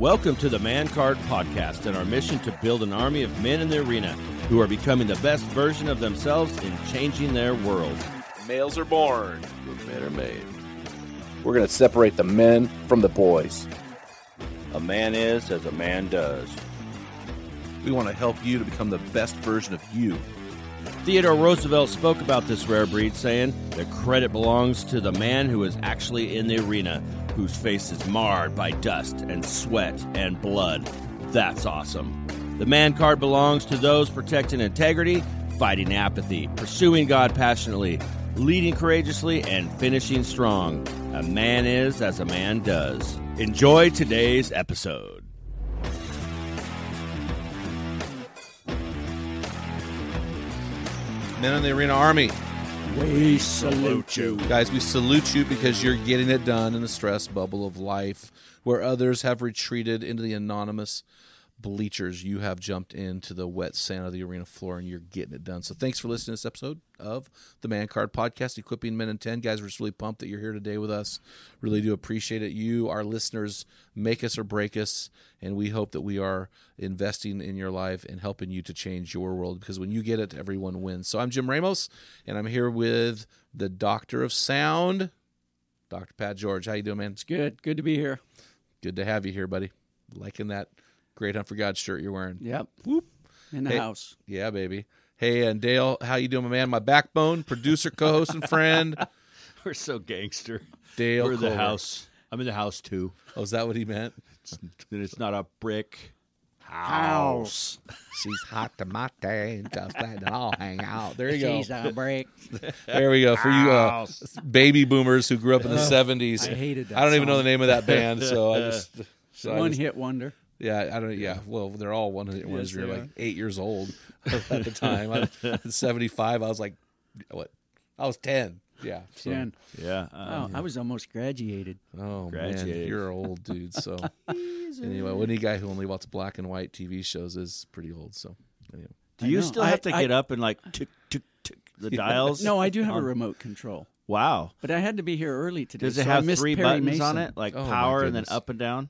Welcome to the Man Card Podcast and our mission to build an army of men in the arena who are becoming the best version of themselves in changing their world. Males are born, but men are made. We're going to separate the men from the boys. A man is as a man does. We want to help you to become the best version of you. Theodore Roosevelt spoke about this rare breed, saying, The credit belongs to the man who is actually in the arena, whose face is marred by dust and sweat and blood. That's awesome. The man card belongs to those protecting integrity, fighting apathy, pursuing God passionately, leading courageously, and finishing strong. A man is as a man does. Enjoy today's episode. Men in the Arena Army. We salute you. Guys, we salute you because you're getting it done in the stress bubble of life where others have retreated into the anonymous bleachers. You have jumped into the wet sand of the arena floor and you're getting it done. So thanks for listening to this episode of the Man Card Podcast, Equipping Men in 10. Guys, we're just really pumped that you're here today with us. Really do appreciate it. You, our listeners, make us or break us. And we hope that we are investing in your life and helping you to change your world because when you get it, everyone wins. So I'm Jim Ramos and I'm here with the Doctor of Sound, Dr. Pat George. How you doing, man? It's good. Good to be here. Good to have you here, buddy. Liking that Great Hunt for God shirt you're wearing. Yep. Whoop. In the Hey. house. Yeah, baby. Hey, and Dale, how you doing, my man? My backbone, producer, co-host, and friend, We're so gangster. Dale. We're the house. I'm in the house too. Oh, is that what he meant? It's, it's not a brick House. She's hot to my day, just let it all hang out. There you go. She's a break. There we go for you uh, baby boomers who grew up in the seventies. I hated that I don't even know the name of that band, so I just. So I One just- hit wonder. Yeah, I don't. Yeah, well, they're all one hit wonders. Yes, You're like are. eight years old at the time. I was seventy five. I was like, what? I was ten. Yeah. so- Ten. Yeah. Oh, uh, I was almost graduated. Oh man, you're old, dude. So anyway, any guy who only watches black and white TV shows is pretty old. So anyway. Do you still I- have to I- get up and like tick tick tick the dials? No, I do have a remote control, Wow. but I had to be here early today. Does it so have three Perry buttons Mason. on it, like Oh, power and then up and down?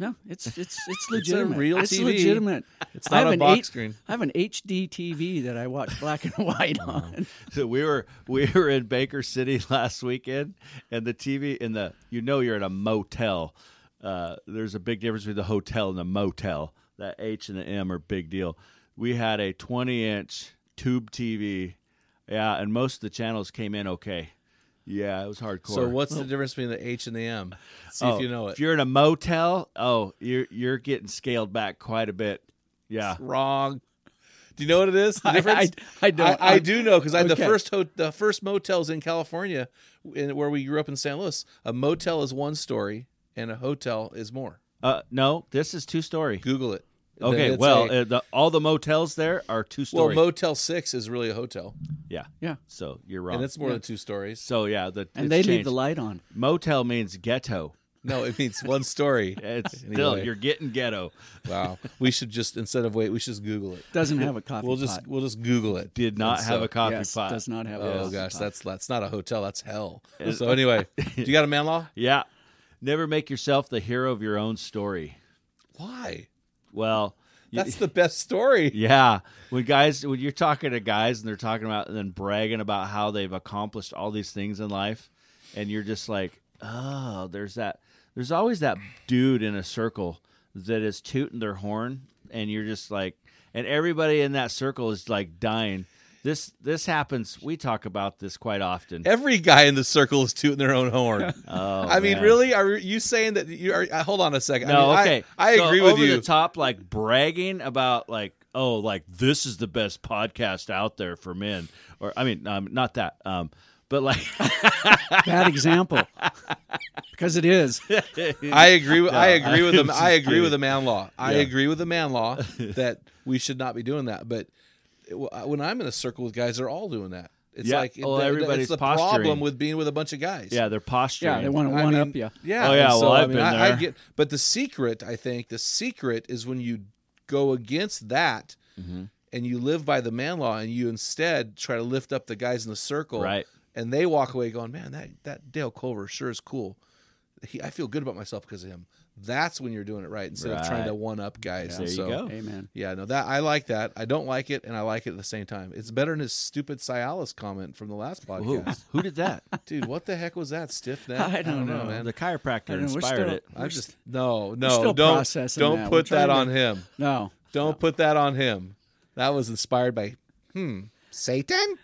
No, it's it's it's It's a legitimate. real it's TV. legitimate. It's not a box screen. I have an HD TV that I watch black and white on. So we were we were in Baker City last weekend, and the TV in the you know you're in a motel. Uh, there's a big difference between the hotel and the motel. That H and the M are big deal. We had a 20 inch tube TV, yeah, and most of the channels came in okay. Yeah, it was hardcore. So what's the difference between the H and the M? See Oh, if you know it. If you're in a motel, oh, you're you're getting scaled back quite a bit. Yeah. Wrong. Do you know what it is? The I- difference? I- I don't. I, do know because I the first ho- the first motels in California, in, where we grew up in San Luis, A motel is one story, and a hotel is more. Uh, no, this is two story. Google it. Then Okay, it's well, a- uh, the, all the motels there are two well. Motel Six is really a hotel, yeah, Yeah, so you're wrong. and it's more Yeah. than two stories. so yeah, the and it's they leave changed. the light on. Motel means ghetto. No, it means one story. It's still Anyway. you're getting ghetto. Wow. We should just instead of wait, we should just Google it. Doesn't have a coffee We'll just pot. we'll just Google it. Did not And have so- a coffee yes, pot. does not have. a Oh coffee gosh, pot. that's that's not a hotel. That's hell. So anyway, do you got a man law? Yeah, never make yourself the hero of your own story. Why? Well, That's the best story. Yeah, when guys, when you're talking to guys and they're talking about and then bragging about how they've accomplished all these things in life, and you're just like, oh, there's that. There's always that dude in a circle that is tooting their horn, and you're just like, and everybody in that circle is like dying. This this happens. We talk about this quite often. Every guy in the circle is tooting their own horn. Oh, I mean, really? Are you saying that you are? uh, Hold on a second. I No, mean, okay. I, So agree with over you. the top, like bragging about like, oh, like this is the best podcast out there for men, or I mean, um, not that, um, but like, Bad example. because it is. I agree. With, I agree with I'm the. I agree kidding. with the man law. I Yeah. agree with the man law that we should not be doing that. But it- when I'm in a circle with guys, they're all doing that. It's Yeah. like Well, that- everybody's it's the posturing. problem with being with a bunch of guys. yeah, they're posturing. Yeah, they want to I one mean, up you. Yeah. Oh, yeah, and well, I I've mean, been I, I there. get, but the secret, I think, the secret is when you go against that Mm-hmm. and you live by the man law, and you instead try to lift up the guys in the circle, Right. And they walk away going, "Man, that that Dale Culver sure is cool. He, I feel good about myself because of him." That's when you're doing it right instead of trying to one up guys. There And you go. Amen. Yeah, no, that I like that. I don't like it, and I like it at the same time. It's better than his stupid Cialis comment from the last Who, podcast. who did that? Dude, what the heck was that stiff neck? I don't know. man. the chiropractor I we're inspired still- it. I just no, no, still don't processing don't that. put We're that on to- him. No. Don't put that on him. That was inspired by hmm Satan.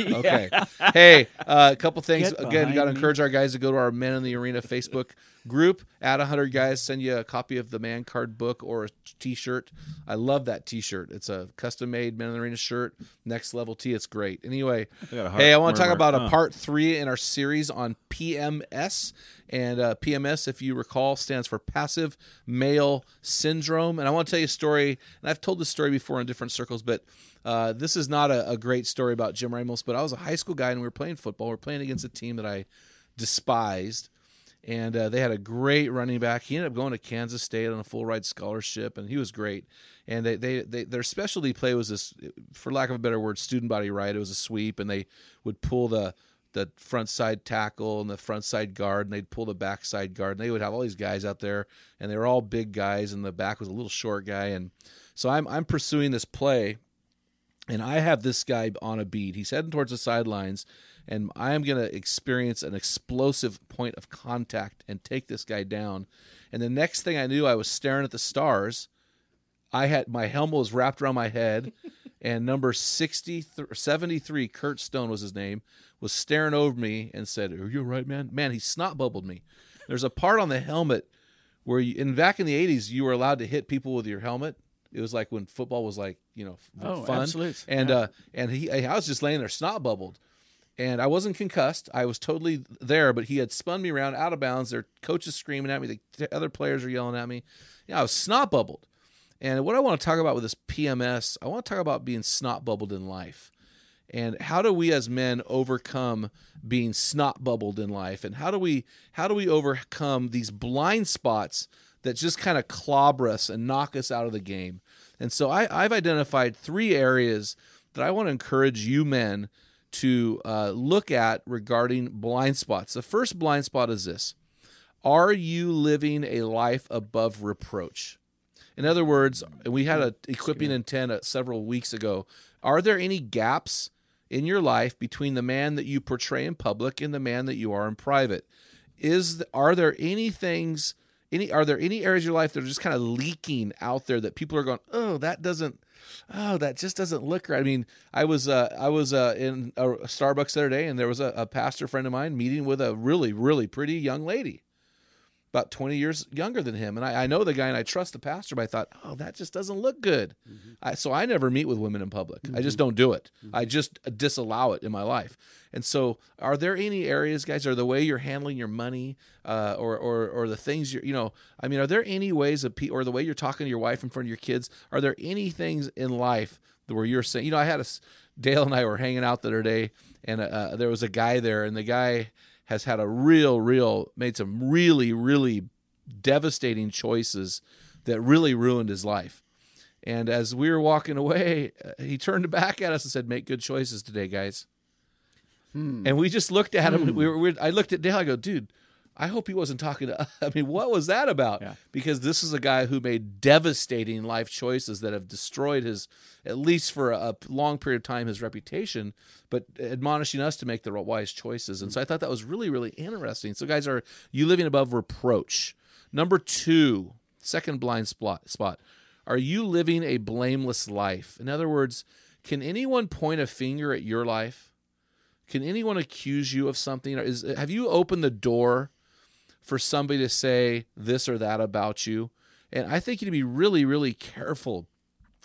Okay. Hey, uh, a couple things. Get Again, got to encourage our guys to go to our Men in the Arena Facebook group. Add hundred guys. Send you a copy of the Man Card book or a T-shirt. I love that T-shirt. It's a custom made Men in the Arena shirt. Next level T. It's great. Anyway, heart hey, I want to talk about a part three in our series on PMS. And uh, PMS, if you recall, stands for passive male syndrome. And I want to tell you a story. And I've told this story before in different circles, but uh, this is not a, a great story about Jim Ramos. But I was a high school guy and we were playing football. we are playing against a team that I despised. And uh, they had a great running back. He ended up going to Kansas State on a full ride scholarship, and he was great. And they, they, they their specialty play was this, for lack of a better word, student body right. It was a sweep, and they would pull the the front side tackle and the front side guard, and they'd pull the back side guard. And they would have all these guys out there, and they were all big guys, and the back was a little short guy. And so I'm I'm pursuing this play, and I have this guy on a beat. He's heading towards the sidelines, and I am going to experience an explosive point of contact and take this guy down. And the next thing I knew, I was staring at the stars. I had my helmet was wrapped around my head, and number 60, 73, Kurt Stone was his name, was staring over me and said, "Are you all right, man? Man, he snot bubbled me." There's a part on the helmet where, you, and back in the '80s, you were allowed to hit people with your helmet. It was like when football was like you know Oh, fun. absolutely. And uh, and he, I was just laying there, snot bubbled, and I wasn't concussed. I was totally there, but he had spun me around out of bounds. Their coach is screaming at me. The other players are yelling at me. Yeah, I was snot bubbled. And what I want to talk about with this PMS, I want to talk about being snot bubbled in life. And how do we as men overcome being snot bubbled in life? And how do we how do we overcome these blind spots that just kind of clobber us and knock us out of the game? And so I, I've identified three areas that I want to encourage you men to uh, look at regarding blind spots. The first blind spot is this: Are you living a life above reproach? In other words, we had a equipping intent several weeks ago. Are there any gaps in your life between the man that you portray in public and the man that you are in private? Is are there any things any are there any areas of your life that are just kind of leaking out there that people are going, "Oh, that doesn't oh, that just doesn't look right." I mean, I was uh I was uh in a Starbucks the other day and there was a, a pastor friend of mine meeting with a really really pretty young lady about 20 years younger than him. And I, I know the guy and I trust the pastor, but I thought, oh, that just doesn't look good. I, so I never meet with women in public. I just don't do it. I just disallow it in my life. And so, are there any areas, guys, or the way you're handling your money, uh, or, or or the things you're, you know, I mean, are there any ways of, pe- or the way you're talking to your wife in front of your kids? Are there any things in life where you're saying, you know, I had a, Dale and I were hanging out the other day, and uh, there was a guy there, and the guy has had a real, real, made some really, really devastating choices that really ruined his life. And as we were walking away, uh, he turned back at us and said, "Make good choices today, guys." And we just looked at him. We were, we I looked at Dale. I go, "Dude, I hope he wasn't talking to. I mean, what was that about? Yeah. Because this is a guy who made devastating life choices that have destroyed his, at least for a, long period of time, his reputation. But admonishing us to make the wise choices, and mm. so I thought that was really, really interesting. So, guys, are you living above reproach? Number two, second blind spot. Spot. Are you living a blameless life? In other words, can anyone point a finger at your life? Can anyone accuse you of something? Or is have you opened the door for somebody to say this or that about you? And I think you need to be really, really careful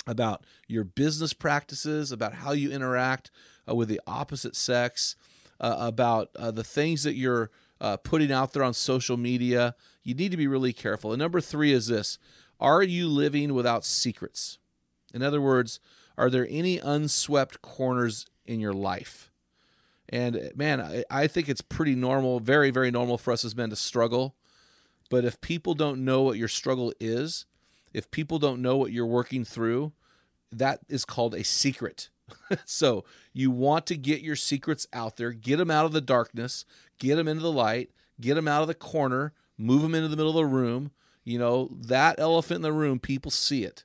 about your business practices, about how you interact uh, with the opposite sex, uh, about uh, the things that you're uh, putting out there on social media. You need to be really careful. And number three is this Are you living without secrets? In other words, are there any unswept corners in your life? And uh, man, I, I think it's pretty normal, very, very normal for us as men to struggle. But if people don't know what your struggle is, if people don't know what you're working through, that is called a secret. so you want to get your secrets out there, get them out of the darkness, get them into the light, get them out of the corner, move them into the middle of the room. You know, that elephant in the room, people see it.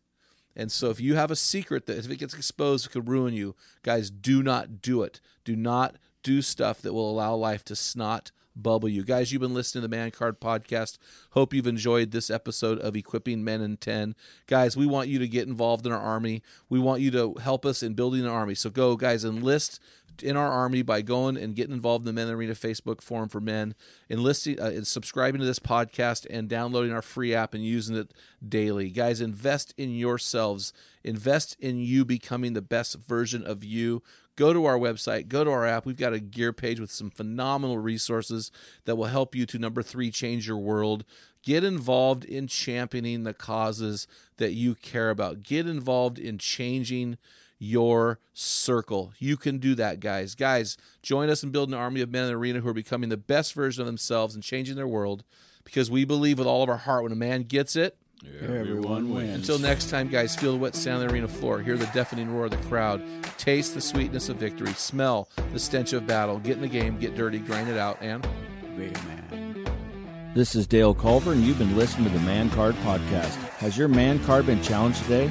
And so if you have a secret that if it gets exposed, it could ruin you, guys, do not do it. Do not do stuff that will allow life to snot bubble you. Guys, you've been listening to the Man Card Podcast. Hope you've enjoyed this episode of Equipping Men in 10. Guys, we want you to get involved in our army. We want you to help us in building an army. So go, guys, enlist in our army by going and getting involved in the Men Arena Facebook forum for men, enlisting, uh, subscribing to this podcast, and downloading our free app and using it daily. Guys, invest in yourselves. Invest in you becoming the best version of you. Go to our website, go to our app. We've got a gear page with some phenomenal resources that will help you to number three, change your world. Get involved in championing the causes that you care about. Get involved in changing your circle. You can do that, guys. Guys, join us in building an army of men in the arena who are becoming the best version of themselves and changing their world because we believe with all of our heart when a man gets it, Everyone wins. until next time, guys, feel the wet sand of the arena floor, hear the deafening roar of the crowd, taste the sweetness of victory, smell the stench of battle, get in the game, get dirty, grind it out, and Be a man. This is Dale Culver, and you've been listening to the Man Card Podcast. Has your man card been challenged today?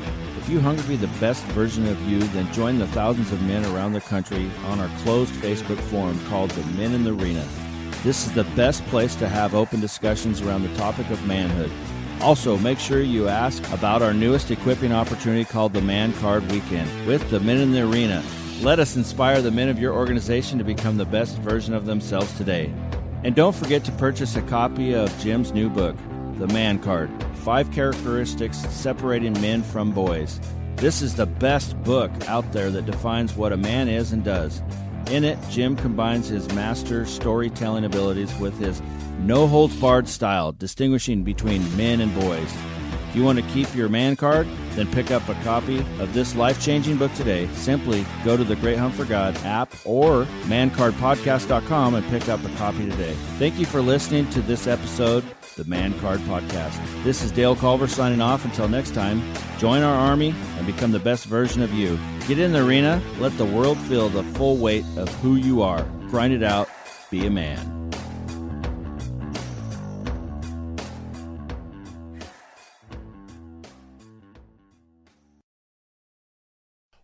If you hunger to be the best version of you, then join the thousands of men around the country on our closed Facebook forum called the Men in the Arena. This is the best place to have open discussions around the topic of manhood. Also, make sure you ask about our newest equipping opportunity called the Man Card Weekend with the Men in the Arena. Let us inspire the men of your organization to become the best version of themselves today. And don't forget to purchase a copy of Jim's new book, The Man Card Five Characteristics Separating Men from Boys. This is the best book out there that defines what a man is and does. In it, Jim combines his master storytelling abilities with his no holds barred style, distinguishing between men and boys. If you want to keep your man card, then pick up a copy of this life changing book today. Simply go to the Great Hunt for God app or mancardpodcast.com and pick up a copy today. Thank you for listening to this episode, the Man Card Podcast. This is Dale Culver signing off. Until next time, join our army and become the best version of you. Get in the arena, let the world feel the full weight of who you are. Grind it out, be a man.